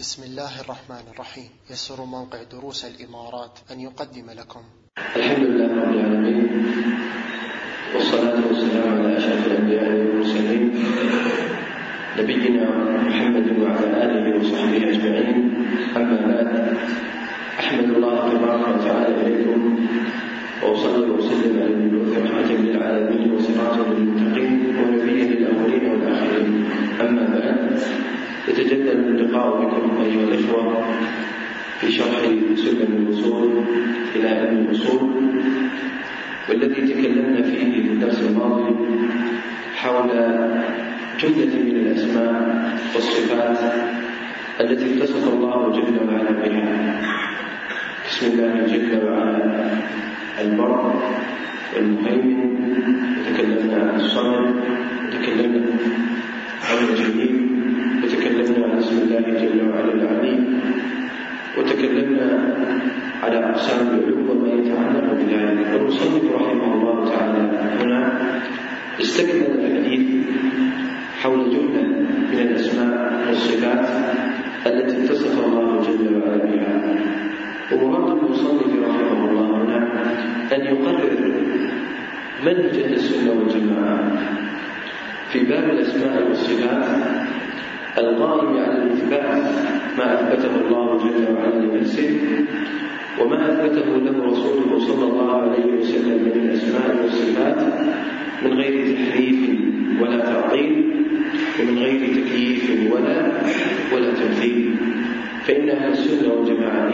بسم الله الرحمن الرحيم. يسر موقع دروس الإمارات أن يقدم لكم. الحمد لله رب العالمين. والصلاة والسلام على أشرف الأنبياء والمرسلين. نبينا محمد وعلى آله وصحبه أجمعين. أما بعد أحمد الله تبارك وتعالى إليكم. وأصلي وأسلم على المبعوث رحمة للعالمين وسراجا للمتقين ونبيا للأولين والآخرين. أما بعد يتجدد اللقاء بكم أيها الإخوة في شرح سلم الوصول إلى علم الأصول والذي تكلمنا فيه في الدرس الماضي حول جملة من الأسماء والصفات التي اتصف الله جل وعلا بها. بسم الله جل وعلا. البر والمهيمن وتكلمنا عن الصمد وتكلمنا عن عن اسم الله جل وعلا العليم وتكلمنا على أقسام العلوم وما يتعلق بذلك. والمصنف رحمه الله تعالى هنا استكمل الحديث حول جملة من الأسماء والصفات التي اتصف الله جل وعلا بها. ومراد المصنف رحمه الله هنا أن يقرر منهج السنة والجماعة. في باب الأسماء والصفات القائم على الاثبات ما أثبته الله جل وعلا لنفسه وما أثبته له رسوله صلى الله عليه وسلم من الأسماء والصفات من غير تحريف ولا تعطيل ومن غير تكييف ولا ولا تمثيل. فان أهل السنة والجماعة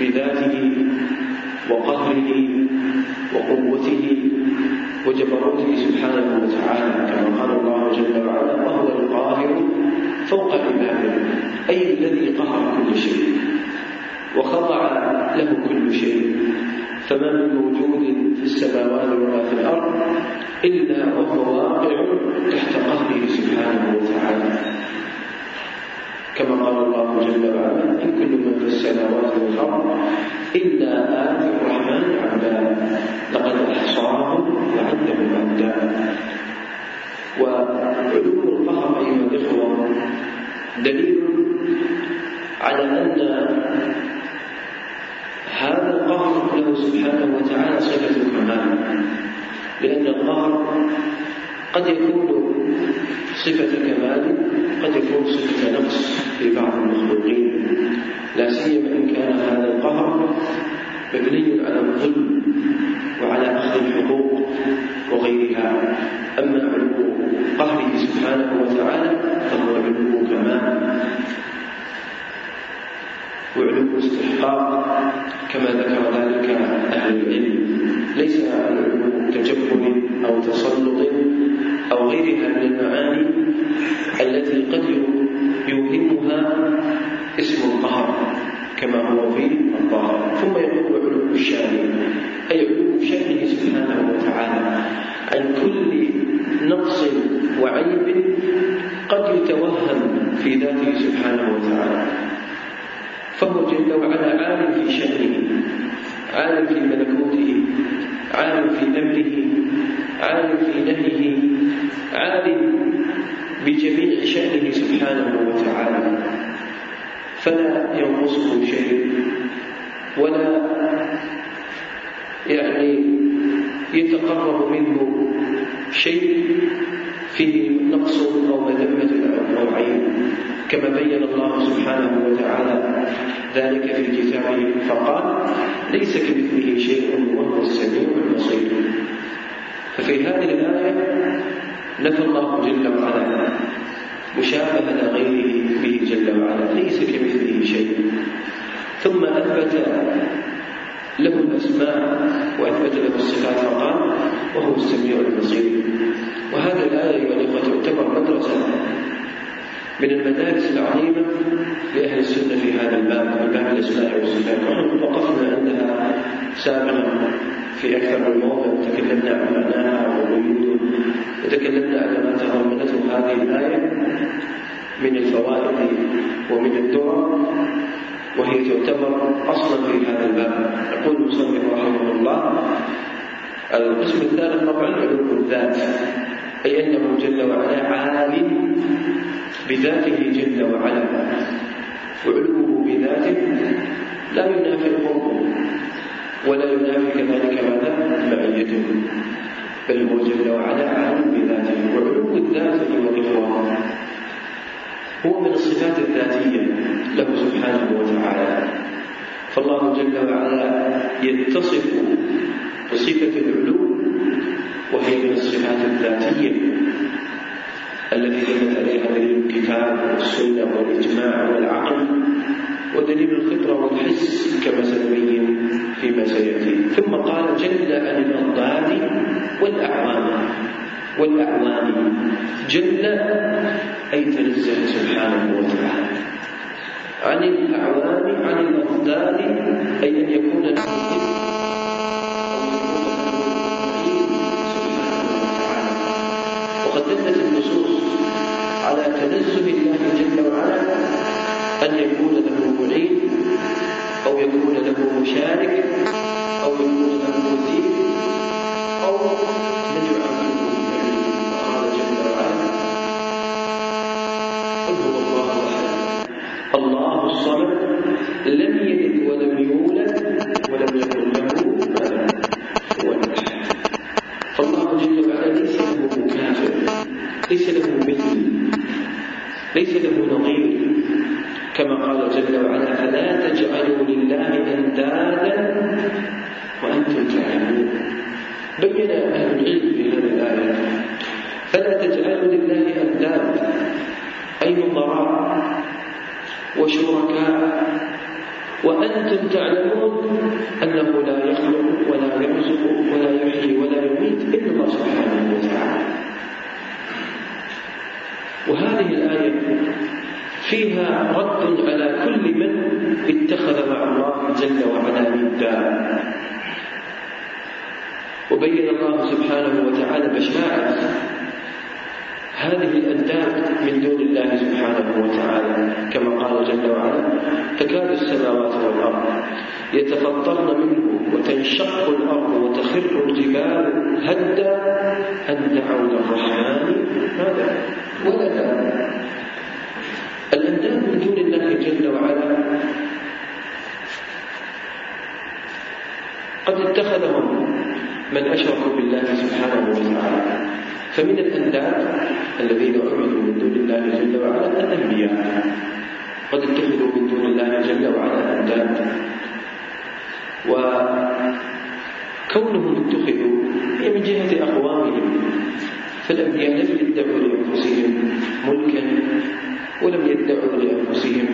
بذاته وقهره وقوته وجبروته سبحانه وتعالى كما قال الله جل وعلا وهو القاهر فوق عباده أي الذي قهر كل شيء وخضع له كل شيء فما من موجود في السماوات ولا في الأرض إلا وهو واقع تحت قهره سبحانه وتعالى. كما قال الله جل وعلا إن كل من في السماوات والأرض إلا آتي الرحمن عبدا. لقد أحصاهم وعدهم عدا وعلوم القهر أيها الإخوة دليل على أن هذا القهر له سبحانه وتعالى صفة الكمال لأن القهر قد يكون صفة كمال قد يكون صفة نقص في بعض المخلوقين. لا سيما إن كان هذا القهر مبني على الظلم وعلى أخذ الحقوق وغيرها. أما علو قهره سبحانه وتعالى فهو علو كمال. وعلو استحقاق كما ذكر ذلك أهل العلم. ليس العلو تجبر أو تسلط. أو غيرها من المعاني التي قد يوهمها اسم القهر كما هو في الظاهر ثم يقول علو الشان أي علو شأنه سبحانه وتعالى عن كل نقص وعيب قد يتوهم في ذاته سبحانه وتعالى. فهو جل وعلا عالم في شأنه عالم في ملكوته عالم في أمره عالم في نهيه عالم بجميع شأنه سبحانه وتعالى. فلا ينقصه شيء ولا يعني يتقرب منه شيء فيه نقص أو مذمة أو عيب. كما بين الله سبحانه وتعالى ذلك في كتابه فقال ليس كمثله شيء وهو السميع البصير. ففي هذه الآية نفى الله جل وعلا. مشابهة غيره به جل وعلا. ليس كمثله شيء. ثم أثبت له الأسماء وأثبت له الصفات فقال وهو السميع البصير. وهذه الآية أيها الإخوة تعتبر مدرسة من المدارس العظيمة لأهل السنة في هذا الباب في باب الأسماء والصفات. وقفنا عندها سابقا. في أكثر من موضع. وتكلمنا عن معناها وتكلمنا على ما تضمنته هذه الآية من الفوائد ومن الدرر وهي تعتبر أصلا في هذا الباب. يقول المصنف رحمه الله القسم الثالث طبعا علوم الذات أي أنه جل وعلا عالم بذاته جل وعلا وعلوه بذاته لا ينافي القرب ولا ينافي كذلك ماذا معيته بل هو جل وعلا عالم بذاته. وعلو الذات أيها الإخوة هو من الصفات الذاتية له سبحانه وتعالى. فالله جل وعلا يتصف بصفة العلو وهي من الصفات الذاتية التي دلت عليها دليل الكتاب والسنة والإجماع والعقل ودليل الفطرة والحس كما سنبين فيما سيأتي. ثم قال جل عن الأضداد والأعوام والأعوان جل أي تنزه سبحانه وتعالى. عن الأعوان عن الأضداد أي أن يكون له وقد دلت النصوص على تنزه الله جل وعلا أن يكون له معين أو يكون له العلم هذه الآية. فلا تجعلوا لله انداد أي نظراء وشركاء وأنتم تعلمون أنه لا يخلق ولا يرزق ولا يحيي ولا يميت إلا الله سبحانه وتعالى. وهذه الآية فيها رد على كل من اتخذ مع الله جل وعلا ندا وبين الله سبحانه وتعالى بشاعة. هذه الأنداد من دون الله سبحانه وتعالى كما قال جل وعلا تكاد السماوات والأرض يتفطرن منه وتنشق الأرض وتخر الجبال هدا أن دعوا للرحمن ماذا ولدا. الأنداد من دون الله جل وعلا قد اتخذهم من أشركوا بالله سبحانه وتعالى. فمن الأنداد الذين عبدوا من دون الله جل وعلا الأنبياء. قد اتخذوا من دون الله جل وعلا أنداد. وكونهم اتخذوا هي من جهة أقوامهم. فالأنبياء لم يدعوا لأنفسهم ملكا ولم يدعوا لأنفسهم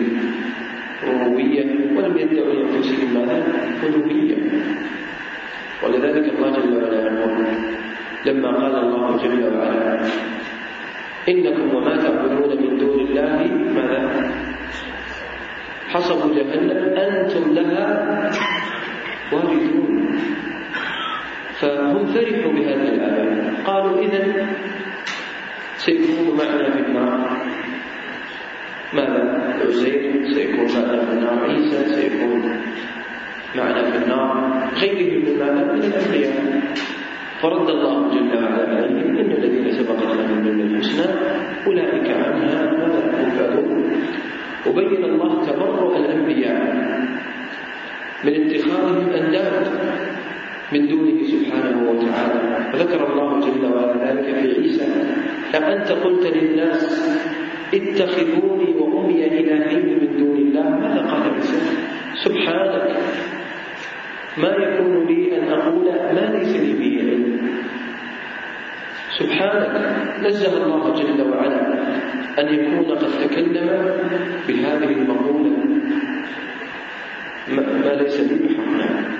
ربوبية ولم يدعوا لأنفسهم ماذا؟ ألوهية ولذلك الله جل وعلا لما قال الله جل وعلا إنكم وما تعبدون من دون الله ماذا؟ حصبوا جهنم أنتم لها واردون فهم فرحوا بهذه الآية قالوا إذا سيكون معنا في النار ماذا؟ عزير سيكون معنا في النار عيسى سيكون معنا في النار غيرهم ماذا؟ من الأنبياء. فرد الله جل وعلا عليهم أن الذين سبقت لهم من الحسنى أولئك عنها ولا ينفعون وبين الله تبرؤ الأنبياء من اتخاذهم انداد من دونه سبحانه وتعالى. وذكر الله جل وعلا ذلك في عيسى. أأنت قلت للناس اتخذوني وأمي إلهين من دون الله؟ ماذا قال عيسى؟ سبحانك. ما يكون لي أن أقول ما ليس لي به علم. سبحانك نزه الله جل وعلا أن يكون قد تكلم بهذه المقولة. ما ليس لي بحق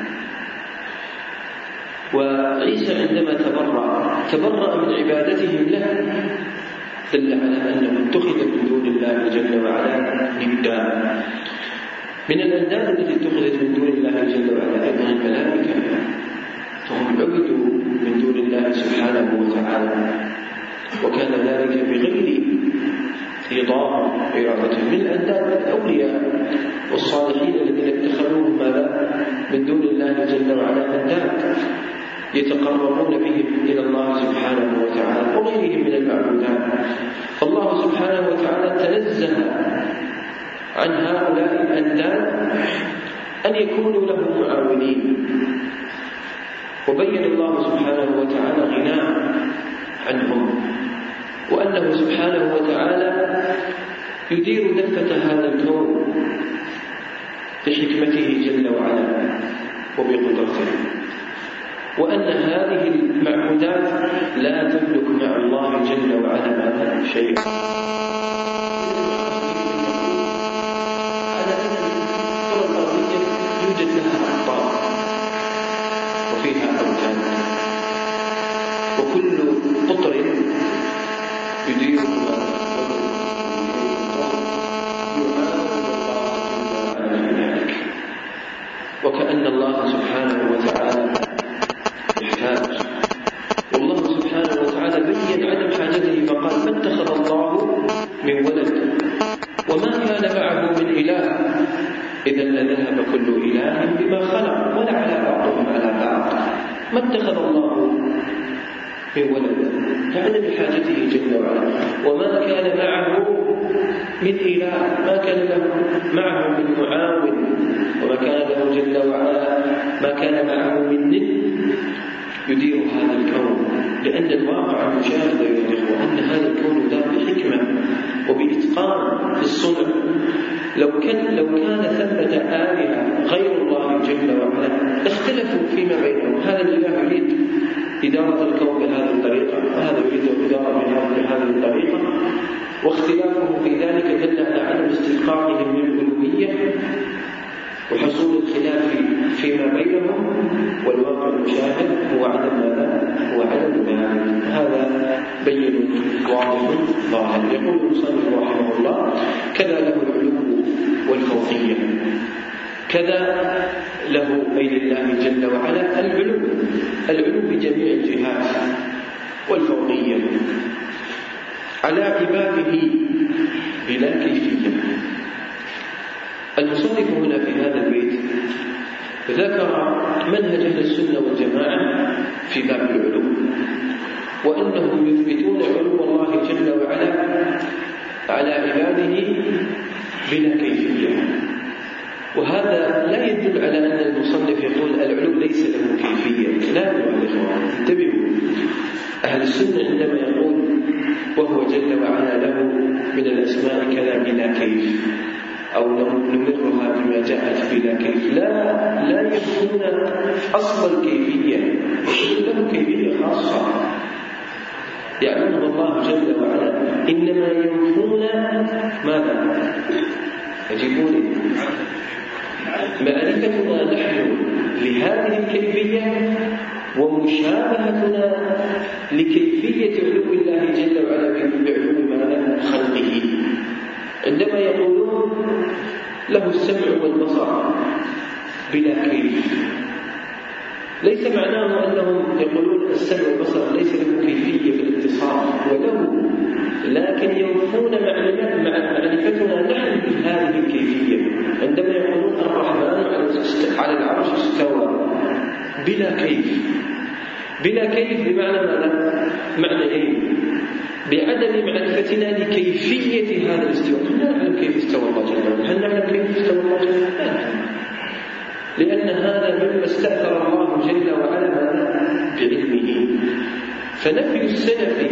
وعيسى عندما تبرأ تبرأ من عبادتهم له دل على أنه اتخذ من دون الله جل وعلا ندا من الأنداد التي اتخذت من دون الله جل وعلا أيضا الملائكة فهم عبدوا من دون الله سبحانه وتعالى. وكان ذلك بغير إيضاح إرادته من الأنداد الأولياء والصالحين الذين اتخذوهم ماذا من دون الله جل وعلا أنداد يتقربون بهم إلى الله سبحانه وتعالى وغيرهم من المعبودات. فالله سبحانه وتعالى تنزه عن هؤلاء الأنداد أن يكونوا له معاونين. وبين الله سبحانه وتعالى غناه عنهم وأنه سبحانه وتعالى يدير دفة هذا الكون بحكمته جل وعلا وبقدرته. وأن هذه المعبودات لا تملك مع الله جل وعلا شيئا. لأن الواقع المشاهد أيها الإخوة أن هذا الكون لا بحكمة وبإتقان في الصنع لو كان لو كان ثمة آلهة غير الله جل وعلا لاختلفوا فيما بينهم. هذا الإله يريد إدارة الكون بهذه الطريقة وهذا يريد إدارة بهذه الطريقة. واختلافهم في ذلك دل على عدم استحقاقهم للألوهية وحصول الخلاف فيما بينهم. والواقع المشاهد يعلمه الله جل وعلا. إنما ينفون ماذا؟ يجبون معرفتنا نحن لهذه الكيفية ومشابهتنا لكيفية علو الله جل وعلا بعلو ما خلقه. عندما يقولون له السمع والبصر بلا كيف. ليس معناه أنهم يقولون السمع والبصر ليس له كيفية في الاتصال وله لكن ينفون معرفتنا نحن بهذه الكيفية عندما يقولون الرحمن على العرش استوى بلا كيف بلا كيف بمعنى ماذا؟ معنى إيه؟ بعدم معرفتنا لكيفية هذا الاستواء هل نعلم كيف استوى الله جل وعلا؟ هل نعلم كيف استوى الله جل وعلا؟ لأن هذا مما استأثر الله جل وعلا بعلمه. فنفي السلف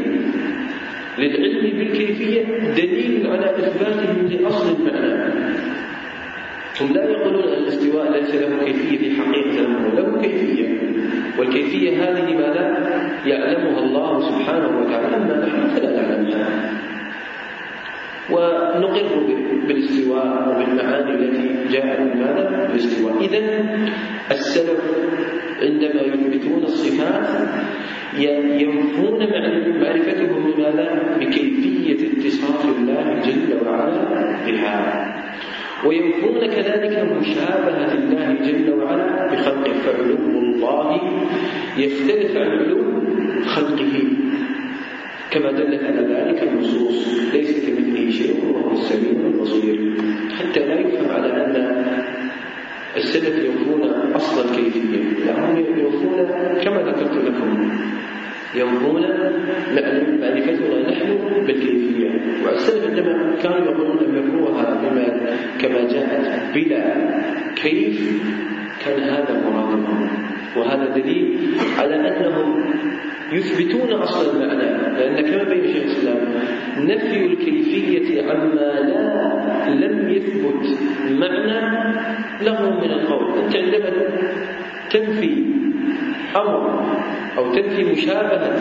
للعلم بالكيفية دليل على إثباتهم لأصل المعنى. هم لا يقولون أن الاستواء ليس له كيفية في حقيقة له كيفية. والكيفية هذه ماذا يعلمها الله سبحانه وتعالى أما نحن فلا نعلمها ونقر بالاستواء وبالمعاني التي جاءت من؟ بالاستواء إذا السلف عندما يثبتون الصفات ينفون معرفتهم بماذا؟ بكيفية اتصاف الله جل وعلا بها وينفون كذلك مشابهة الله جل وعلا بخلقه فعلو الله يختلف عن علو خلقه كما دلت على ذلك النصوص ليس كمثله شيء وهو السميع البصير. حتى لا يفهم على أن السلف ينفون أصل الكيفية. لأنهم ينفون كما ذكرت لكم. ينفون معرفتنا نحن بالكيفية. والسلف عندما كانوا يقولون امروها بما كما جاءت بلا كيف كان هذا مرادهم. وهذا دليل على أنهم يثبتون أصل المعنى لأن كما بين شيخ الإسلام نفي الكيفية عما لا لم يثبت معنى له من القول. أنت عندما تنفي أمر أو تنفي مشابهة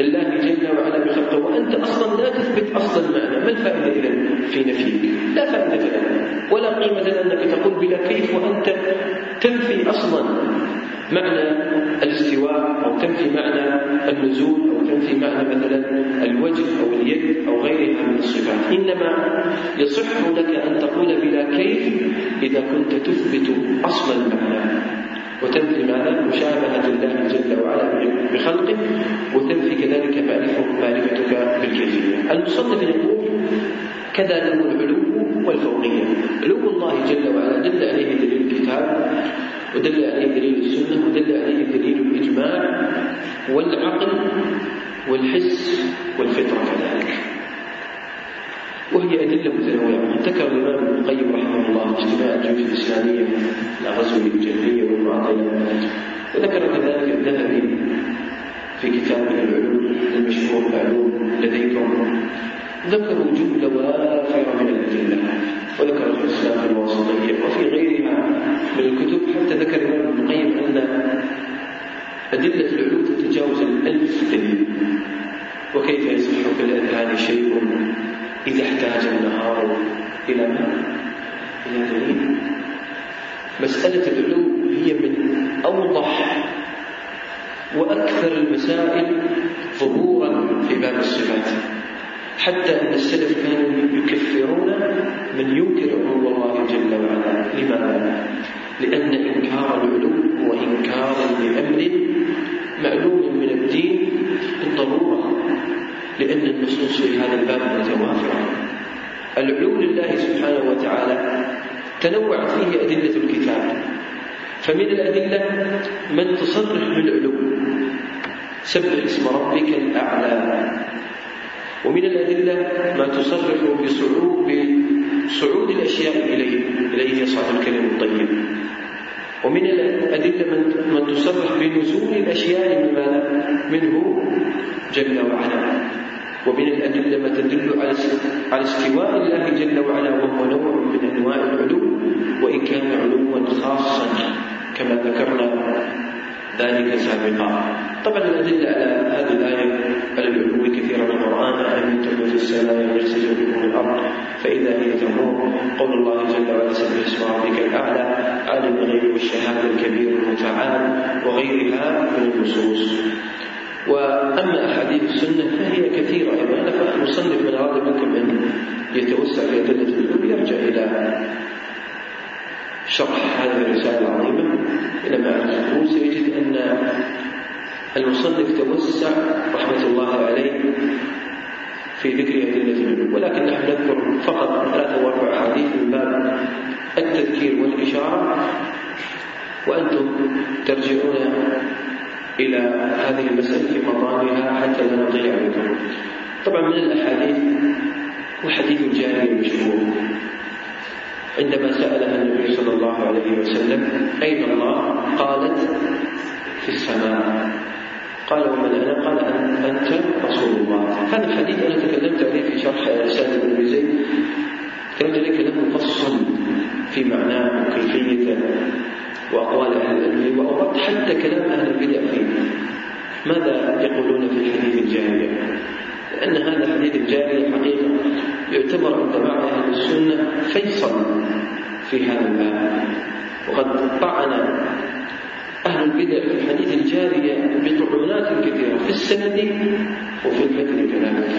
الله جل وعلا بخلقه وأنت أصلا لا تثبت أصل المعنى ما الفائدة إذا في نفيك؟ لا فائدة لها ولا قيمة لأنك تقول بلا كيف وأنت تنفي أصلا معنى أو تنفي معنى النزول أو تنفي معنى مثلا الوجه أو اليد أو غيرها من الصفات إنما يصح لك أن تقول بلا كيف إذا كنت تثبت أصل المعنى وتنفي ماذا؟ مشابهة الله جل وعلا بخلقه وتنفي كذلك معرفتك بالكيفية. المصنف يقول كذا له العلو والفوقية. علو الله جل وعلا دل عليه دليل الكتاب ودل عليه دليل السنة ودل عليه دليل الإجماع والعقل والحس والفطرة كذلك. وهي أدلة متنوعة. ذكر الإمام ابن القيم رحمه الله اجتماع الجيوش الإسلامية على غزو الجهلية والمعطية وذكر كذلك الذهبي في كتابه العلوم المشهور معلوم لديكم. ذكروا جملة وافرة من الأدلة وذكر في الإسلام وفي غيرها من الكتب حتى ذكر ابن القيم أن أدلة العلوم تتجاوز الألف دليل وكيف يصح في الأذهان شيء إذا احتاج النهار إلى ما؟ إلى دليل. مسألة العلوم هي من أوضح وأكثر المسائل ظهورا في باب الصفات. حتى أن السلف كانوا يكفرون من ينكر علو الله جل وعلا. لماذا؟ لأن إنكار العلو هو إنكار لأمر معلوم من الدين بالضرورة لأن النصوص في هذا الباب متوافرة. العلو لله سبحانه وتعالى تنوعت فيه أدلة الكتاب. فمن الأدلة من تصرح بالعلو. سبح اسم ربك الأعلى. ومن الأدلة ما تصرح بصعود بصعود الأشياء إليه. إليه يصعد الكلم الطيب. ومن الأدلة من, تصرح بنزول الأشياء من؟ منه جل وعلا. ومن الأدلة ما تدل على على استواء الله جل وعلا وهو نوع من أنواع العلو وإن كان علوا خاصا كما ذكرنا ذلك سابقا. طبعا الأدلة على هذه الآية العلو. كثيرة من القرآن أمنتم في السماء يرسج بكم الأرض. فإذا هي تمور قول الله جل وعلا سبح اسم ربك الأعلى عالم الغيب والشهادة الكبير المتعال وغيرها من النصوص. وأما أحاديث السنة فهي كثيرة أيضا. فالمصنف من أراد منكم أن يتوسع في أدلة العلو يرجع إلى شرح هذه الرسالة العظيمة. إلى معرفة الأمور سيجد أن المصنف توسع رحمة الله عليه في ذكر أدلة العلوم ولكن نحن نذكر فقط ثلاثة وأربع أحاديث من باب التذكير والإشارة وأنتم ترجعون إلى هذه المسألة في مطامها حتى لا نضيع بكم طبعا من الأحاديث وحديث الجارية المشهور عندما سألها النبي صلى الله عليه وسلم أين الله؟ قالت في السماء. قال ومن أنا قال أنت رسول الله. هذا الحديث أنا تكلمت عليه في شرح رسالة ابن زيد. تكلمت عليه كلام مفصل في معناه وكيفيته وأقوال أهل العلم وأوردت حتى كلام أهل البدع فيه. ماذا يقولون في حديث الجارية؟ لأن هذا حديث الجارية حقيقة يعتبر عند بعض أهل السنة فيصل في هذا الباب. وقد طعن أهل البدع في الحديث الجارية بطعونات كثيرة في السند وفي المتن كذلك.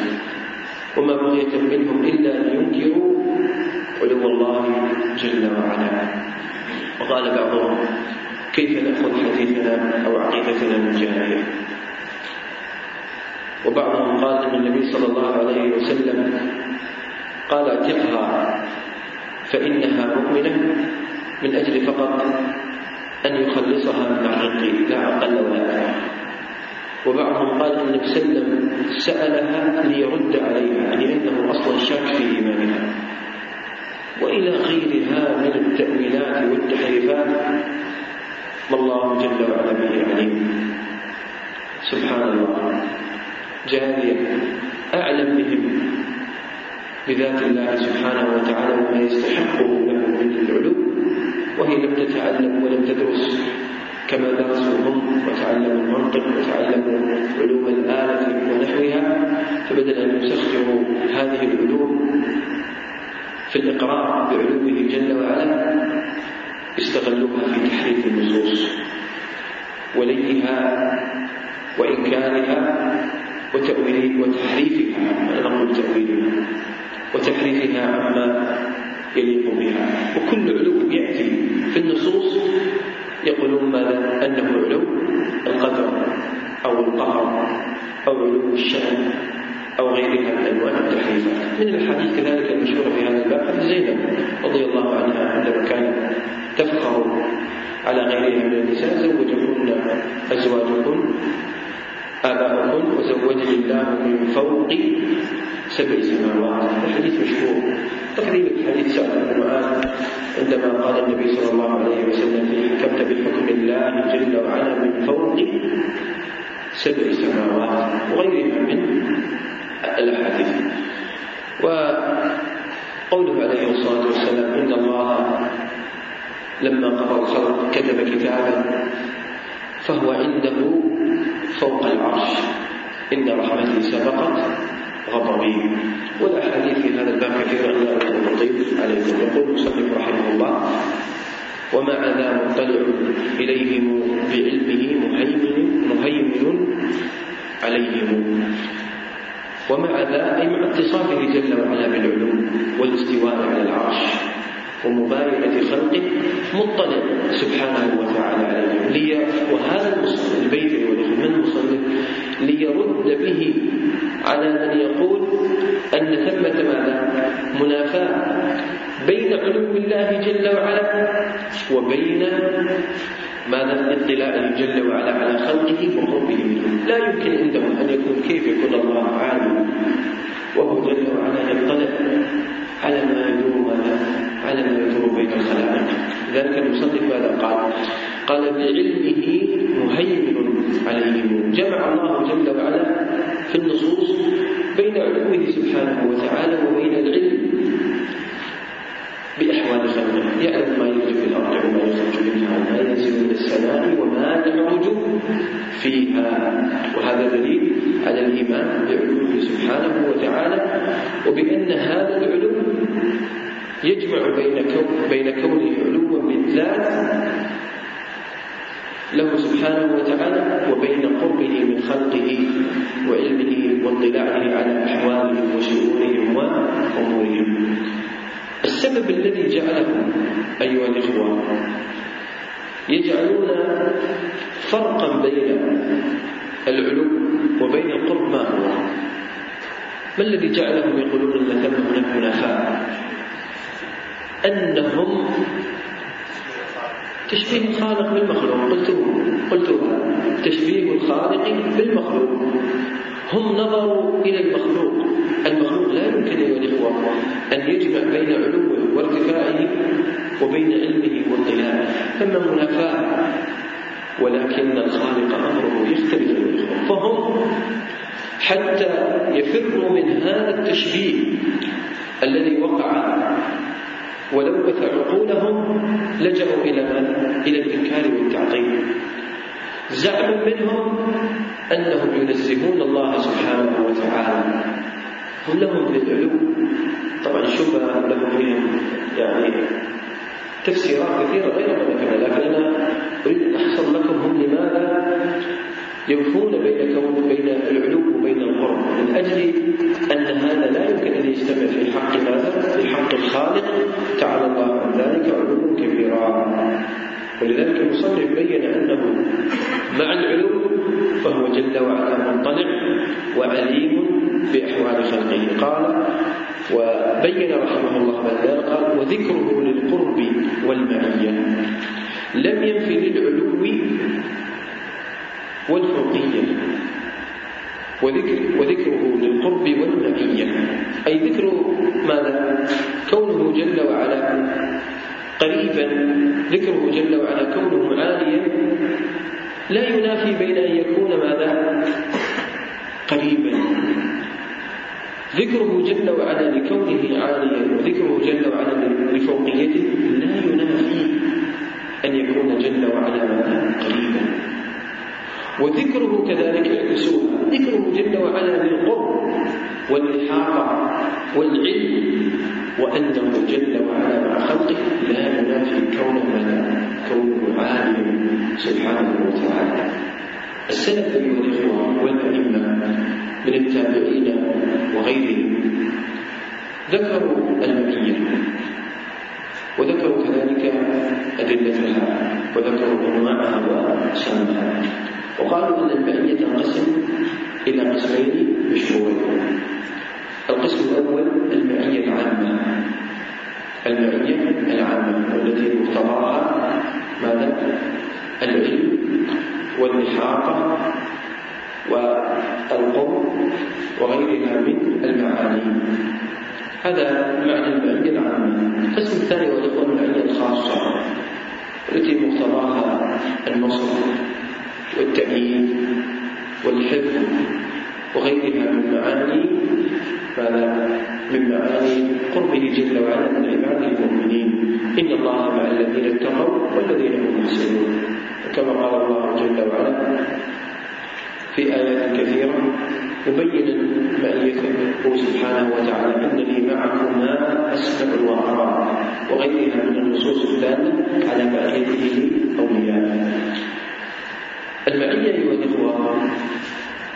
وما بغية منهم إلا أن ينكروا علو الله جل وعلا. وقال بعضهم كيف نأخذ حديثنا أو عقيدتنا من جارية وبعضهم قال أن النبي صلى الله عليه وسلم قال اعتقها فإنها مؤمنة من أجل فقط أن يخلصها من الرق لا أقل ولا أكثر وبعضهم قال النبي صلى الله عليه وسلم سألها ليرد عليها يعني أنه أصلا شك في إيمانها. وإلى غيرها من التأويلات والتحريفات ما الله جل وعلا به عليم. سبحان الله جارية أعلم بهم. بذات الله سبحانه وتعالى وما يستحقه له من العلو وهي لم تتعلم ولم تدرس كما درسوا هم وتعلموا المنطق وتعلموا علوم الآلة ونحوها فبدل أن يسخروا هذه العلوم في الإقرار بعلومه جل وعلا استغلوها في تحريف النصوص وليها وإنكارها وتأويل وتحريفها أنا نقول تأويلها وتحريفها عما يليق بها. وكل علو يأتي في النصوص يقولون ماذا؟ أنه علو القدر أو القهر أو علو الشأن أو غيرها من أنواع التحريفات من الأحاديث كذلك المشهورة في هذا الباب حديث زينب رضي الله عنها عندما كانت تفخر على غيرها من النساء زوجكن أزواجكن آباؤكن وزوجني الله من فوق سبع سماوات الحديث مشهور. تقريبا حديث سعد بن معاذ عندما قال النبي صلى الله عليه وسلم في حكمت بحكم الله جل وعلا من فوق سبع سماوات وغيرها من الأحاديث. وقوله عليه الصلاة والسلام إن الله لما قضى الخلق كتب كتابا فهو عنده فوق العرش. إن رحمتي سبقت غضبي. والأحاديث في هذا الباب كثيرة. لا أطيل عليكم يقول المصنف رحمه الله ومع ذا مطلع إليهم بعلمه مهيمن مهيمن عليهم. ومع ذا أي مع اتصافه جل وعلا بالعلوم والاستواء على العرش. ومباينة خلقه مطلع سبحانه وتعالى عليهم لي وهذا البيت من المصنف ليرد به على من يقول أن ثمة ماذا؟ منافاة بين علو الله جل وعلا وبين ماذا؟ اطلاعه جل وعلا على خلقه وقربه منه. لا يمكن عندهم أن يكون كيف يكون الله عالم وهو جل وعلا يطلع على ما يدور على ما بين الخلائق لذلك المصنف ماذا قال؟ قال بعلمه مهيمن عليهم جمع الله جل وعلا في النصوص بين علوه سبحانه وتعالى وبين العلم بأحوال خلقه. يعلم ما يلج في الأرض وما يخرج منها وما ينزل من السماء وما يعرج فيها. وهذا دليل على الإيمان بعلوه سبحانه وتعالى وبأن هذا العلو يجمع بين كون بين كونه علوا بالذات له سبحانه وتعالى وبين قربه من خلقه وعلمه واطلاعه على أحوالهم وشؤونهم وأمورهم. السبب الذي جعلهم أيها الإخوة يجعلون فرقا بين العلو وبين القرب ما هو. ما الذي جعلهم يقولون إن ثم هناك منافاة؟ أنهم تشبيه الخالق بالمخلوق. قلت قلت تشبيه الخالق بالمخلوق. هم نظروا إلى المخلوق. المخلوق لا يمكن أيها الإخوة أن يجمع بين علوه وارتفاعه وبين علمه واطلاعه ثم منافاة ولكن الخالق أمره يختلف فهم حتى يفروا من هذا التشبيه الذي وقع ولوث عقولهم لجأوا إلى إلى الإنكار والتعطيل زعم منهم أنهم ينزهون الله سبحانه وتعالى. هم لهم بالعلو طبعا الشبهة لهم فيهم يعني تفسيرات كثيرة غير مذكرة لكن أنا أريد أن أحصر لكم هم لماذا يوفون بين كون بين العلو وبين القرب. من أجل أن هذا لا يمكن أن يجتمع في حق ماذا؟ في حق الخالق. تعالى الله عن ذلك علو كبيرا ولذلك المصنف بين أنه مع العلو فهو جل وعلا مطلع وعليم بأحوال خلقه. قال وبين رحمه الله بعد قال وذكره للقرب والمعية. لم ينفي للعلو والفوقية وذكر وذكره للقرب والمعية أي ذكر ماذا؟ كونه جل وعلا قريبا. ذكره جل وعلا كونه عاليا. لا ينافي بين أن يكون ماذا؟ قريبا. ذكره جل وعلا لكونه عاليا. وذكره جل وعلا لفوقيته. لا ينافي أن يكون جل وعلا ماذا؟ قريبا. وذكره كذلك يعكسوها ذكره جل وعلا للقرب والإحاطة والعلم وأنه جل وعلا مع خلقه لا ينافي كونه ماذا؟ كونه عالم سبحانه وتعالى السلف أيها الإخوة والأئمة من التابعين وغيرهم ذكروا المئية وذكروا كذلك أدلتها وذكروا أنواعها وأقسامها وقالوا أن المئية تنقسم إلى قسمين مشهورين القسم الأول المعية العامة. المعية العامة والتي مقتضاها ماذا؟ العلم والإحاطة والقرب وغيرها من المعاني. هذا معنى المعية العامة. القسم الثاني هو المعية الخاصة التي مقتضاها النصر والتأييد والحفظ وغيرها من معاني ماذا من معاني قربه جل وعلا من عباده المؤمنين. إن الله مع الذين اتقوا والذين هم محسنون. كما قال الله جل وعلا في آيات كثيرة مبينا مأيته سبحانه وتعالى أن لي معكما أسمع وأرى وغيرها من النصوص الدالة على مأيته أولياء المعية أيها الإخوة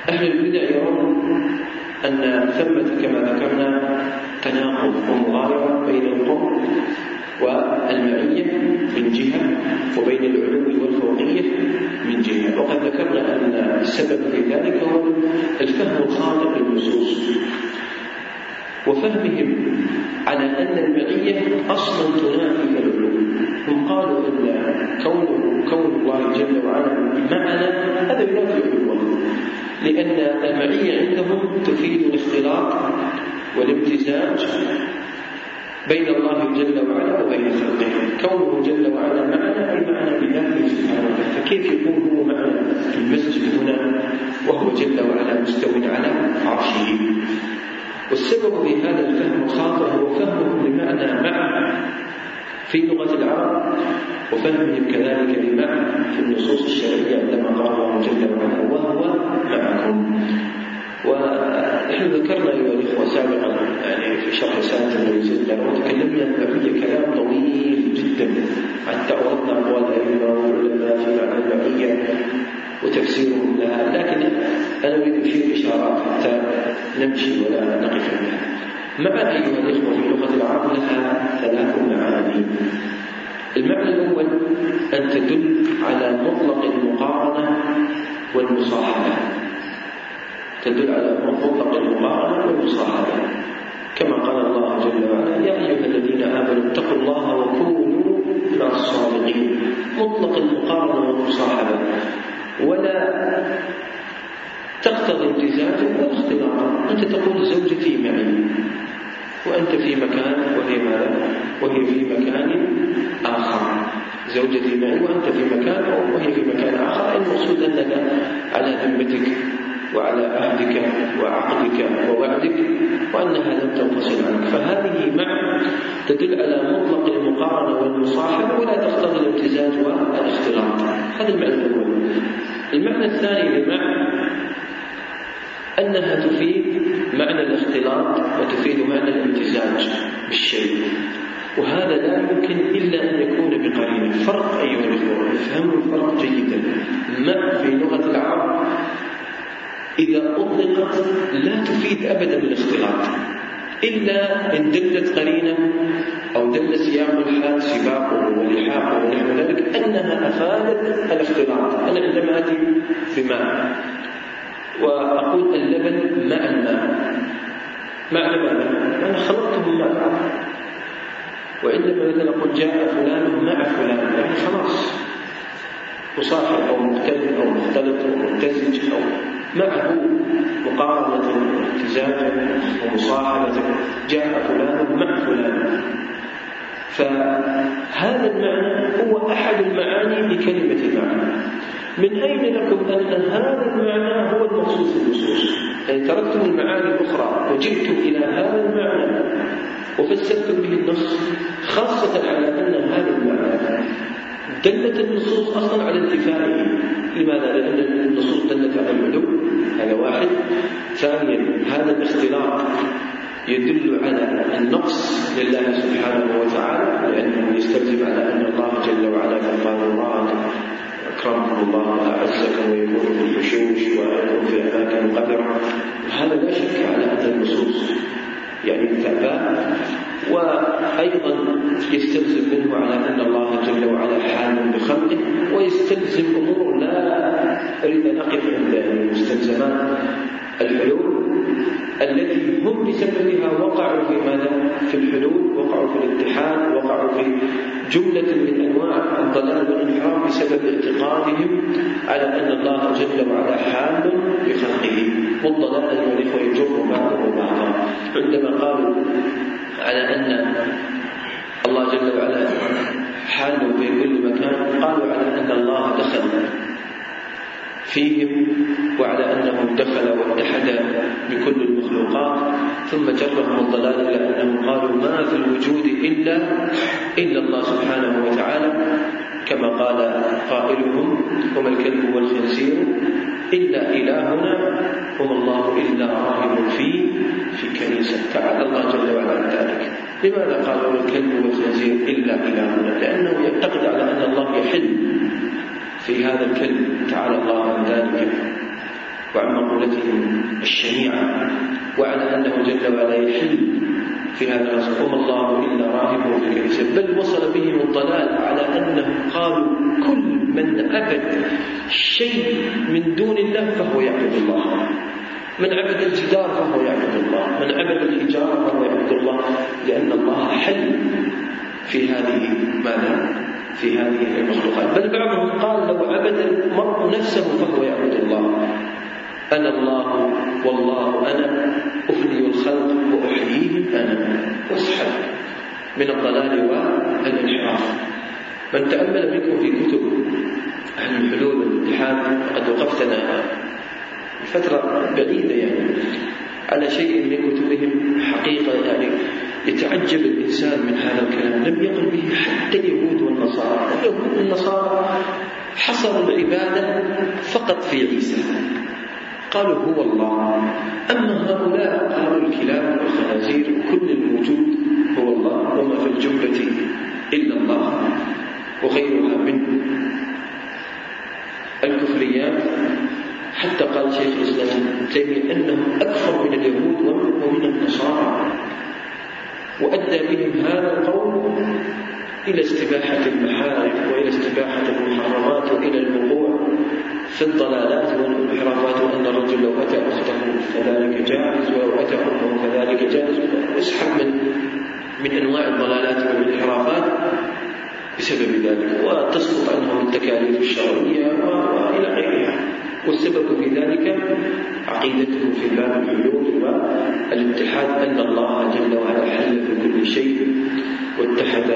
أهل البدع يرون أن ثمة كما ذكرنا تناقض ومغايرة بين القرب والمعية من جهة وبين العلو والفوقية من جهة. وقد ذكرنا أن السبب في ذلك هو الفهم الخاطئ للنصوص وفهمهم على أن المعية أصلا تنافي العلو هم قالوا أن كون كون الله جل معنا هذا ينافي علوه لأن المعية عندهم تفيد الاختلاط والامتزاج بين الله جل وعلا وبين خلقه. كونه جل وعلا معنا أي معنا بذاته سبحانه وتعالى. فكيف يكون هو معنا في المسجد هنا وهو جل وعلا مستو على عرشه؟ والسبب في هذا الفهم الخاطئ هو فهمهم لمعنى مع في لغة العرب وفهمهم كذلك لمعنى في النصوص الشرعية عندما قال الله جل وعلا وهو معكم. ونحن ذكرنا أيها الإخوة سابقا يعني في شرح رسالة النبي صلى الله عليه وسلم وتكلمنا في كلام طويل جدا حتى أردنا أقوال الأئمة والعلماء في معنى المعية وتفسيرهم لها لكن أنا أريد أشير إشارات حتى نمشي ولا نقف بها مع أيها الإخوة في لغة العرب لها ثلاث معاني. المعنى الأول أن تدل على مطلق المقارنة والمصاحبة. تدل على مطلق المقارنة والمصاحبة. كما قال الله جل وعلا يا أيها الذين آمنوا اتقوا الله وكونوا مع الصادقين. مطلق المقارنة والمصاحبة. ولا تقتضي امتزاجا وأنت في مكان وهي ماذا؟ وهي في مكان آخر. زوجتي معي وأنت في مكان وهي في مكان آخر. المقصود أنك على ذمتك وعلى عهدك وعقدك ووعدك وأنها لم تنفصل عنك. فهذه مع تدل على مطلق المقارنة والمصاحبة ولا تقتضي الامتزاج والاختلاط. هذا المعنى الأول. المعنى الثاني لمع أنها تفيد معنى وتفيد معنى الامتزاج بالشيء. وهذا لا يمكن إلا أن يكون بقرينة. فرق أيها الأخوة افهموا الفرق جيدا. مع في لغة العرب إذا أطلقت لا تفيد أبدا الاختلاط. إلا إن دلت قرينة أو دل سياق الحال سباقه ولحاقه ونحو ذلك أنها أفادت الاختلاط. أنا عندما أتي بماء وأقول اللبن مع الماء مع ماذا؟ أنا خلطته من ماء وعندما مثلا أقول جاء فلان مع فلان يعني خلاص. مصاحب أو مختلف أو مختلط أو ممتزج أو معه مقارنة وامتزاج ومصاحبة جاء فلان مع فلان. فهذا المعنى هو أحد المعاني لكلمة المعنى. من أين لكم أن هذا المعنى هو المقصود في النصوص؟ يعني تركتم المعاني الأخرى وجئتم إلى هذا المعنى وفسرتم به النص خاصة على أن هذا المعنى دلت النصوص أصلا على انتفائه لماذا؟ لأن النصوص دلت على العلو هذا واحد. ثانيا هذا الاختلاط يدل على النقص لله سبحانه وتعالى لأنه يستلزم على أن الله جل وعلا قال الله أكرمكم الله وأعزكم ويكون في الحشوش ويكون في أماكن قدرة هذا لا شك على أن النصوص يعني التعباء وأيضا يستلزم منه على أن الله جل وعلا حال بخلقه ويستلزم أمور لا أريد أن أقف عند مستلزمات الحلول التي هم بسببها وقعوا في ماذا؟ في الحلول وقعوا في الاتحاد وقعوا في جملة من أنواع الضلال والإنحراف بسبب اعتقادهم على أن الله جل وعلا حال بخلقه. والضلال أيها الإخوة يجر بعضه بعضا. عندما قالوا على أن الله جل وعلا حال في كل مكان قالوا على أن الله دخل فيهم وعلى أنه دخل واتحد بكل المخلوقات ثم جرهم الضلال إلى أنهم قالوا ما في الوجود إلا إلا الله سبحانه وتعالى كما قال قائلهم وما الكلب والخنزير إلا إلهنا وما الله إلا راهب في في كنيسة. تعالى الله جل وعلا عن ذلك. لماذا قالوا الكلب والخنزير إلا إلهنا؟ لأنه يعتقد على أن الله يحل في هذا الكلب. تعالى الله عن ذلك. وعن مقولتهم الشنيعة. وعلى أنه جل وعلا يحل في هذا الرزق وما الله إلا راهب في بل وصل بهم الضلال على أنهم قالوا كل من عبد شيء من دون الله فهو يعبد الله. من عبد الجدار فهو يعبد الله. من عبد الحجارة فهو يعبد الله. لأن الله حل في هذه ماذا؟ في هذه المخلوقات بل بعضهم قال لو عبد المرء نفسه فهو يعبد الله. أنا الله والله أنا. أفني الخلق وأحييهم أنا. واسحب من الضلال والانحراف من تأمل منكم في كتب أهل الحلول والاتحاد قد وقفتنا. فترة بعيدة يعني. على شيء من كتبهم حقيقة يعني. يتعجب الإنسان من هذا الكلام. لم يقل به حتى اليهود والنصارى. اليهود والنصارى حصروا العبادة فقط في عيسى. قالوا هو الله. أما هؤلاء قالوا الكلاب والخنازير كل الموجود هو الله. وما في الجملة إلا الله وغيرها من الكفريات. حتى قال شيخ الإسلام تيمية أنهم أكثر من اليهود ومن النصارى. وأدى بهم هذا القول إلى استباحة المحارم وإلى استباحة المحرمات وإلى الوقوع في الضلالات والانحرافات وأن الرجل لو أتى أخته فذلك جائز ولو أتى أمه فذلك جائز. اسحب من من أنواع الضلالات والانحرافات بسبب ذلك وتسقط عنهم التكاليف الشرعية وإلى غيرها. والسبب في ذلك عقيدته في باب الحلول والاتحاد أن الله جل وعلا حل في كل شيء واتحد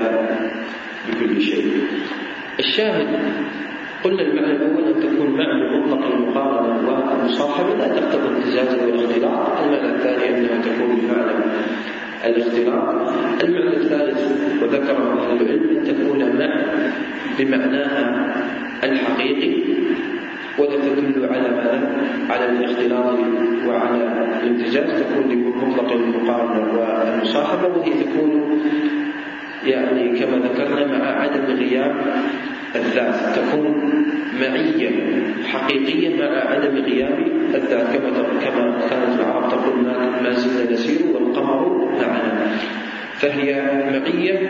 بكل شيء. الشاهد قلنا المعنى الأول أن تكون معنى مطلق المقارنة والمصاحبة لا تقتضي التزاز والاختلاط. المعنى الثاني أنها تكون بمعنى الاختلاط. المعنى الثالث وذكره أهل العلم أن تكون مع بمعناها الحقيقي. ولا تدل على ماذا؟ على الاختلاط وعلى الامتزاج تكون بمطلق المقارنة والمصاحبة وهي تكون يعني كما ذكرنا مع عدم غياب الذات. تكون معية حقيقية مع عدم غياب الذات. كما كما كانت العرب تقول ما زلنا نسير والقمر معنا. فهي معية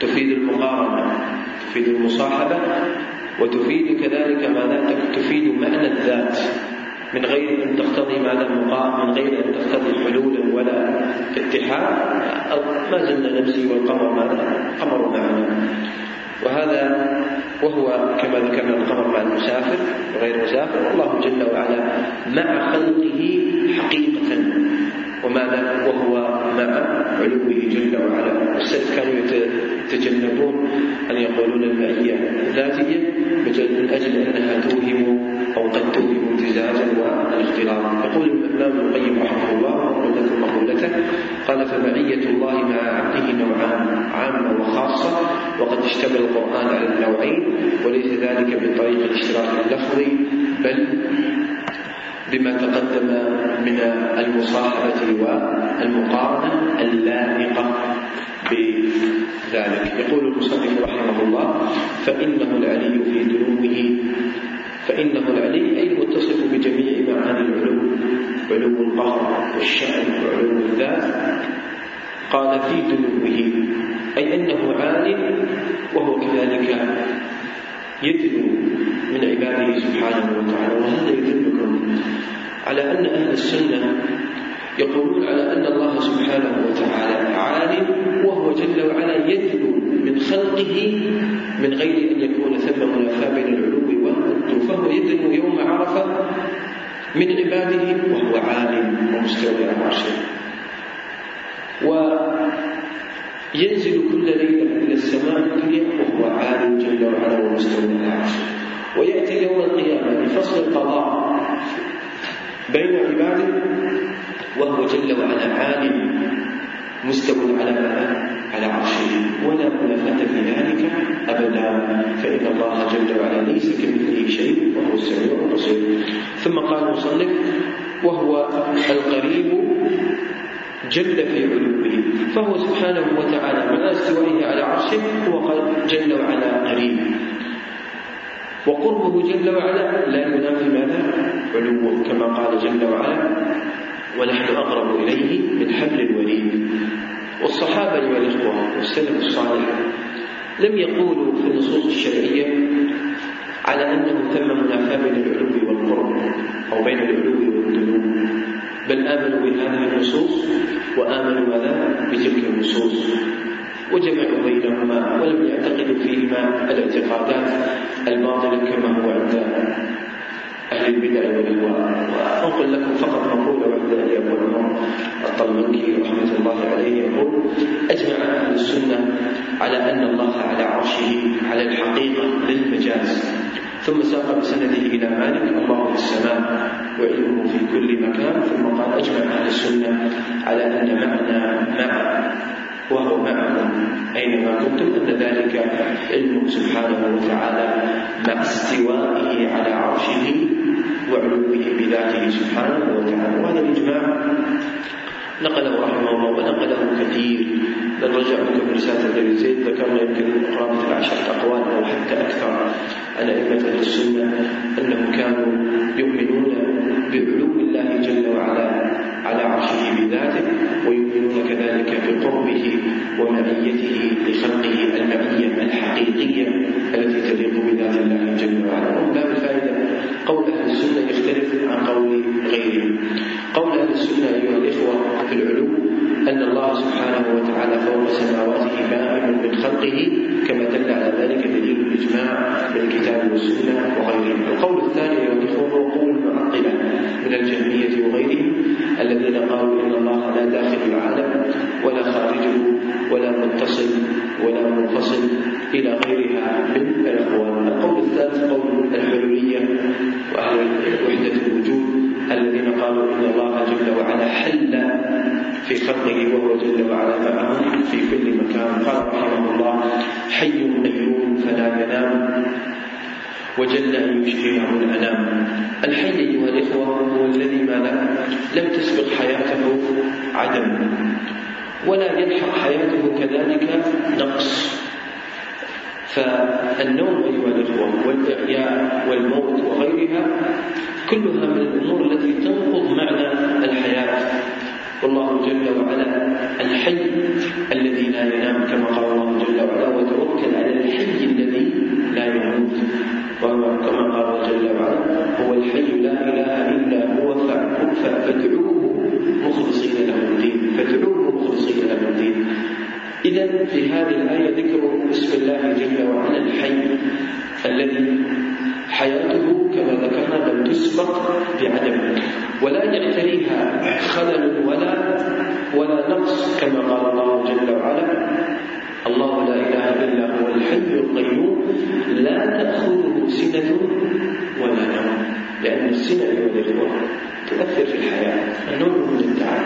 تفيد المقارنة تفيد المصاحبة وتفيد كذلك ماذا تفيد معنى الذات من غير أن تقتضي ماذا المقام من غير أن تقتضي حلولا ولا اتحاد. ما زلنا نمسي والقمر ماذا القمر معنا وهذا وهو كما ذكرنا القمر مع المسافر وغير مسافر. والله جل وعلا مع خلقه حقيقة. وماذا؟ وهو مع علوه جل وعلا. السلف كانوا يتجنبون أن يقولون المعية ذاتية من أجل أنها توهم أو قد توهم امتزاجا والاختلاط. يقول الإمام ابن القيم رحمه الله لكم مقولته قال فمعية الله مع عبده نوعان عامة وخاصة وقد اشتمل القرآن على النوعين وليس ذلك بطريق الاشتراك اللفظي بل بما تقدم من المصاحبة والمقارنة اللائقة بذلك. يقول المصنف رحمه الله فإنه العلي في دنوه فإنه العلي أي المتصف بجميع معاني العلو علو القهر والشأن وعلو الذات. قال في دنوه أي أنه عالم وهو كذلك يدنو من عباده سبحانه وتعالى وهذا يدلكم على أن أهل السنة يقولون على أن الله سبحانه وتعالى عالم وهو جل وعلا يدنو من خلقه من غير أن يكون ثم منافاة بين العلو والقدر فهو يدنو يوم عرفة من عباده وهو عالم ومستوى على عرشه. وينزل كل ليلة إلى السماء الدنيا وهو عالم جل وعلا ومستوى على عرشه. ويأتي يوم القيامة بفصل القضاء بين عباده وهو جل وعلا عالم مستوى على؟ على عرشه. ولا منافاة في ذلك أبدا. فإن الله جل وعلا ليس كمثله شيء وهو السميع البصير. ثم قال المصنف وهو القريب جل في علوه فهو سبحانه وتعالى مع استوائه على عرشه هو جل وعلا قريب وقربه جل وعلا لا ينافي ماذا؟ علوه كما قال جل وعلا ونحن أقرب إليه من حبل الوريد والصحابة والإخوة والسلف الصالح لم يقولوا في النصوص الشرعية على أنه ثم منافاة بين العلو والقرب أو بين العلو والدنو بل آمنوا بهذه النصوص وآمنوا ماذا؟ بتلك النصوص. وجمعوا بينهما ولم يعتقدوا فيهما الاعتقادات الباطلة كما هو عند أهل البدع والأهواء وأنقل لكم فقط مقولة واحدة لأبو عمر الطلمنكي رحمة الله عليه. يقول أجمع أهل السنة على أن الله على عرشه على الحقيقة للمجاز. ثم ساق بسنده إلى مالك الله في السماء وعلمه في كل مكان ثم قال أجمع أهل السنة على أن معنى مع وهو معكم أينما كنتم أن ذلك علمه سبحانه وتعالى مع استوائه على عرشه وعلوه بذاته سبحانه وتعالى. وهذا الإجماع نقله رحمه الله ونقله كثير. بل رجعوا رسالة ابن زيد ذكرنا يمكن قرابة العشرة أقوال أو حتى أكثر. على أئمة أهل السنة أنهم كانوا يؤمنون في هذه الآية ذكر اسم الله جل وعلا الحي الذي حياته كما ذكرنا لم تسبق بعدم ولا يعتريها خلل ولا ولا نقص كما قال الله جل وعلا الله لا إله إلا هو الحي القيوم لا تأخذه سنة ولا نوم السنة ايها الاخوه تؤثر في الحياة النوم من التعب.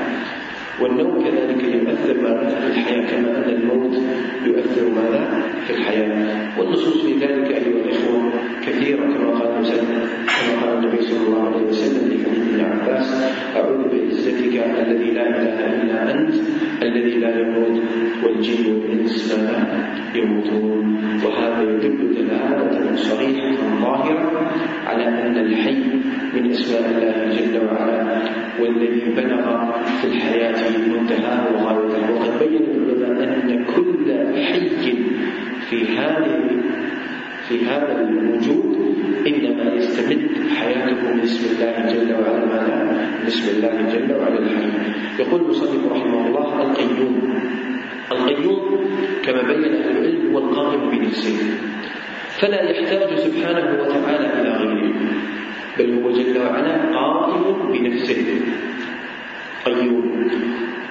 والنوم كذلك يؤثر ماذا في الحياة كما أن الموت يؤثر ماذا في الحياة. والنصوص في ذلك أيها الإخوة كثيرة كما قال كما قال النبي صلى الله عليه وسلم في حديث ابن عباس أعوذ بعزتك الذي لا إله إلا أنت الذي لا يموت والجن والإنس ماذا يموتون. وهذا يدل دلالة صريحة ظاهرة على أن الحي من أسماء الله والذي بلغ في الحياة منتهاه وغايته وقد بين العلماء أن كل حي في هذه في هذا الوجود إنما يستمد حياته من اسم الله جل وعلا. ماذا؟ بسم الله جل وعلا. الحي يقول المصنف رحمه الله القيوم. القيوم كما بين أهل العلم هو القائم بنفسه. فلا يحتاج سبحانه وتعالى إلى غيره بل هو جل وعلا قائم بنفسه.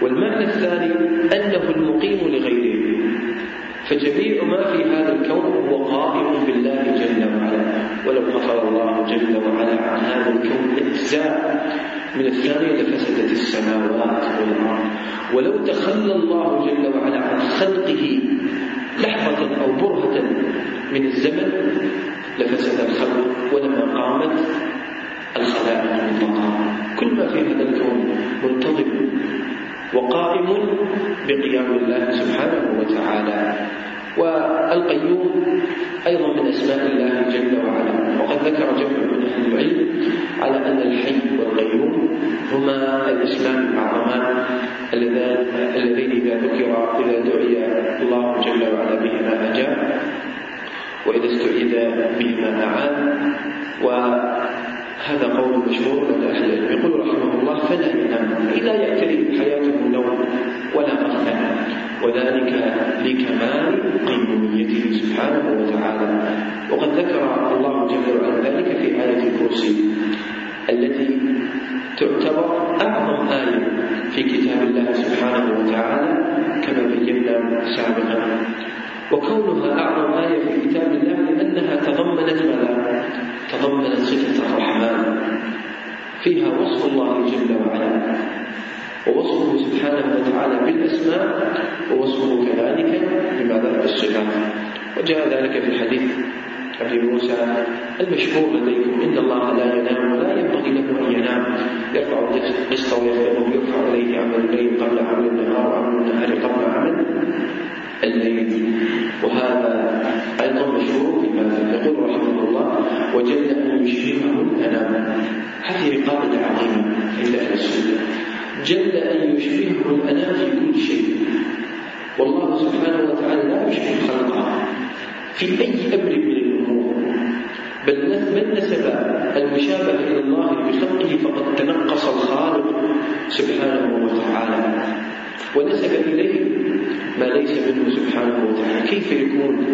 والمعنى الثاني أنه المقيم لغيره. فجميع ما في هذا الكون هو قائم بالله جل وعلا. ولو غفر الله جل وعلا عن هذا الكون أجزاء من الثانية لفسدت السماوات والأرض. ولو تخلى الله جل وعلا عن خلقه لحظة أو برهة من الزمن لفسد الخلق ولما قامت الخلائق المطلقة كل ما في هذا الكون منتظم وقائم بقيام الله سبحانه وتعالى. والقيوم أيضا من أسماء الله جل وعلا. وقد ذكر جمع من أهل العلم على أن الحي والقيوم هما الاسلام الأعظمان اللذين إذا ذكر إذا دعي الله جل وعلا بهما أجاب. وإذا استعيذ بهما أعان وهذا قول مشهور لدى أهل العلم. يقول رحمه الله فلا ينام. لا يعتري حياته النوم ولا غفلة وذلك لكمال قيوميته سبحانه وتعالى. وقد ذكر الله جل وعلا ذلك في آية الكرسي التي تعتبر أعظم آية في كتاب الله سبحانه وتعالى كما بينا سابقا. وكونها أعظم آية في كتاب الله لأنها تضمنت ماذا؟ تضمنت صفة الرحمن فيها وصف الله جل وعلا ووصفه سبحانه وتعالى بالأسماء ووصفه كذلك بماذا؟ بالصفات وجاء ذلك في حديث أبي موسى المشهور لديكم إن الله لا ينام ولا ينبغي له أن ينام يرفع القسط ويخفضه يرفع إليه عمل الليل قبل عمل النهار قبل عمل الليل وهذا أيضا مشهور فيما يقول رحمه الله أن يشبهه الأنام هذه قاعدة عظيمة عند أهل السنة. جل أن يشبهه الأنام في كل شيء. والله سبحانه وتعالى لا يشبه خلقه في أي أمر من الأمور. بل من نسب المشابهة إلى الله بخلقه فقد تنقص الخالق سبحانه وتعالى. ونسب إليه ما ليس منه سبحانه وتعالى. كيف يكون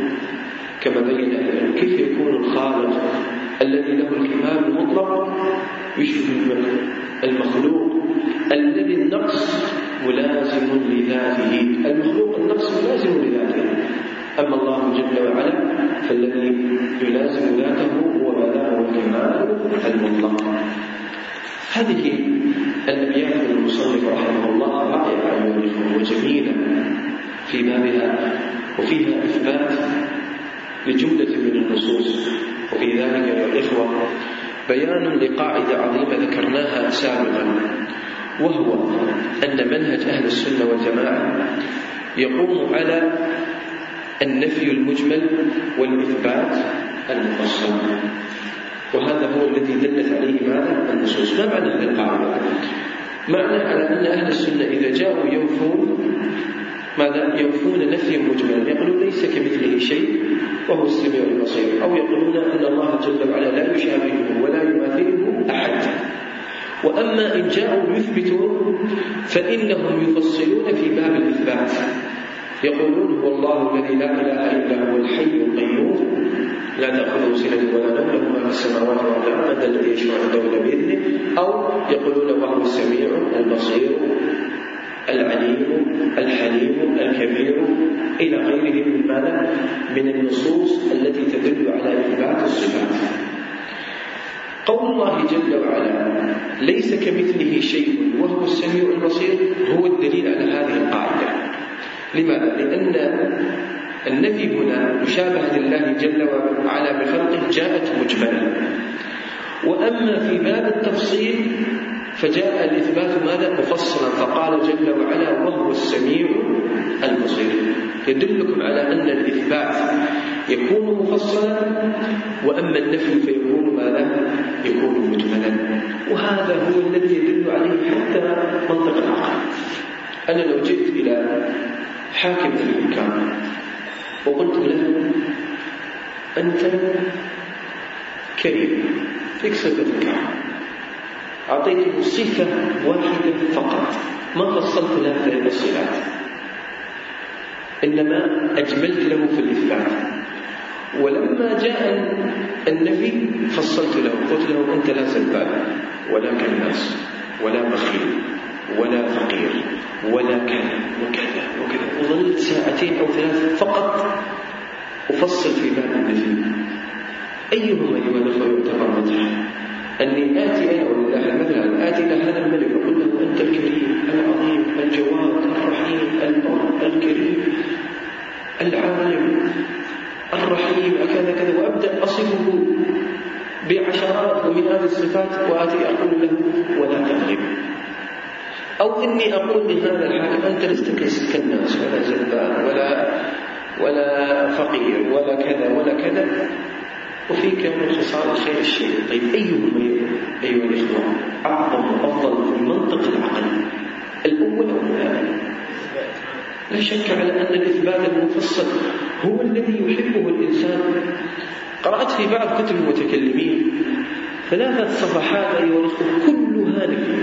كما بين كيف يكون الخالق الذي له الكمال المطلق يشبه المخلوق الذي النقص ملازم لذاته؟ المخلوق النقص ملازم لذاته. أما الله جل وعلا فالذي يلازم ذاته هو بلاغ الكمال المطلق. هذه الأبيات المصنف رحمه الله رائعة وجميلة. في بابها وفيها إثبات لجملة من النصوص وفي ذلك يا الإخوة بيان لقاعدة عظيمة ذكرناها سابقا وهو أن منهج أهل السنة والجماعة يقوم على النفي المجمل والإثبات المفصل وهذا هو الذي دلت عليه ماذا؟ النصوص ما معنى هذه القاعدة؟ معنى على أن أهل السنة إذا جاءوا يوفون ماذا؟ يوفون نفيا مجملا يقولون ليس كمثله شيء وهو السميع البصير. أو يقولون أن الله جل وعلا لا يشابهه ولا يماثله أحد. وأما إن جاءوا يثبتون فإنهم يفصلون في باب الإثبات. يقولون هو الله الذي لا إله إلا هو الحي القيوم. لا تأخذه سنة ولا نوم له ما في السماوات والأرض الذي يشفع عنده بإذنه. أو يقولون وهو السميع البصير. العليم الحليم الكبير إلى غيره من ماذا؟ من النصوص التي تدل على إثبات الصفات قول الله جل وعلا ليس كمثله شيء وهو السميع البصير هو الدليل على هذه القاعدة لماذا؟ لأن النفي هنا مشابهة لله جل وعلا بخلقه جاءت مجملة وأما في باب التفصيل فجاء الإثبات ماذا؟ مفصلا. فقال جل وعلا وهو السميع البصير. يدلكم على أن الإثبات يكون مفصلا وأما النفي فيكون ماذا؟ يكون مجملا. وهذا هو الذي يدل عليه حتى منطق العقل. أنا لو جئت إلى حاكم في الإمكان وقلت له أنت كريم صفة الكرم أعطيته صفة واحدة فقط. ما فصلت له ثلاث الصفات إنما أجملت له في الإثبات. ولما جاء النبي فصلت له قلت له أنت لا سباب ولا كناس ولا بخيل ولا فقير ولا كذا وكذا وكذا. وظلت ساعتين أو ثلاث فقط أفصل في باب النبي أيهما أيها الأخوة يعتبر مدحا أني آتي أنا ولله المثل آتي إلى هذا الملك. وأقول له أنت الكريم العظيم الجواد الرحيم البر الكريم العالم الرحيم كذا كذا. وأبدأ أصفه بعشرات ومئات الصفات وآتي أقول له ولا تغلب أو إني أقول لهذا الحاكم أنت لست كالناس ولا زبان ولا ولا فقير ولا كذا ولا كذا. وفيك من خصال خير الشيء. طيب أيهما أيها الإخوة أعظم وأفضل في منطق العقل؟ الأول أو الثاني؟ لا شك على أن الإثبات المفصل هو الذي يحبه الإنسان. قرأت في بعض كتب المتكلمين ثلاثة صفحات أيها الأخوة كلها نفي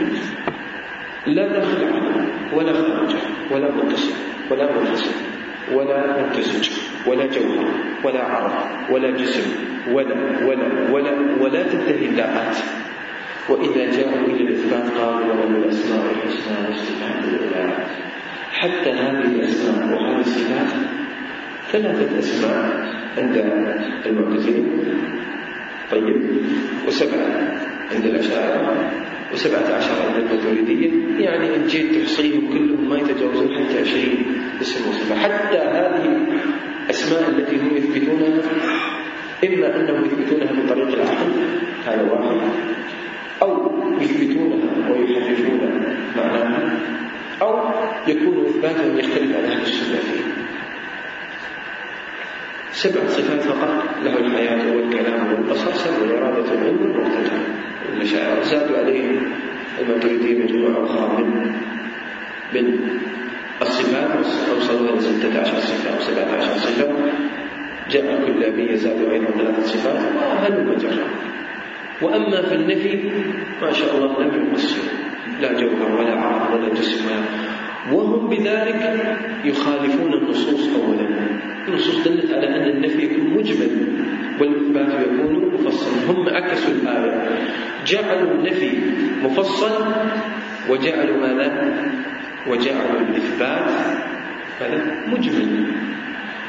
لا عنه ولا خارج ولا متصل ولا منفصل. ولا ممتزج ولا جوهر ولا عرض ولا جسم ولا ولا ولا ولا تنتهي اللاءات وإذا جاءوا إلى الإثبات قالوا وله الأسماء الحسنى والصفات العلى حتى هذه الأسماء وهذه الصفات ثلاثة أسماء عند المعتزلين. طيب وسبعة عند الأشاعرة. وسبعة عشر عند الماتريدية يعني إن جيت تحصيهم كلهم ما يتجاوزون حتى عشرين اسم وصفة. حتى هذه الأسماء التي هم يثبتونها إما أنهم يثبتونها من طريق العقل هذا واحد. أو يثبتونها ويحرفون معناها أو يكون إثباتهم يختلف عن أهل السنة فيه. سبع صفات فقط له الحياة والكلام والبصر والإرادة والعلم والمقتدى المشاعر. زادوا عليهم الماتريدية مجموعة أخرى من من الصفات. أوصلوا إلى 16 صفة أو 17 صفة. جاء كلابي يزاد أيضا ثلاث صفات. وهل مجرى وأما في النفي ما شاء الله لم يمثل لا جوهر ولا عرض ولا جسم وهم بذلك يخالفون النصوص أولا. النصوص دلت على أن النفي يكون مجمل. والإثبات يكون مفصلا هم عكسوا الآية. جعلوا النفي مفصل وجعلوا ماذا؟ وجعلوا الإثبات ماذا؟ مجمل.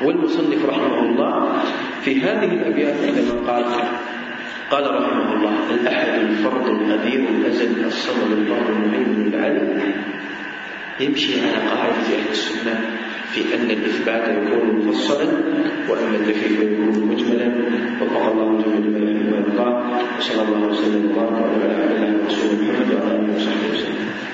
والمصنف رحمه الله في هذه الأبيات عندما قال قال رحمه الله الأحد الفرد القدير الأزل الصمد الله المهيمن العلم يمشي على قاعدة أهل السنة. في أن الإثبات يكون مفصلا وأن التكليف يكون مجملا. وفق الله جل وعلا وصلى الله وسلم وبارك على ورسوله محمد وعلى آله وصحبه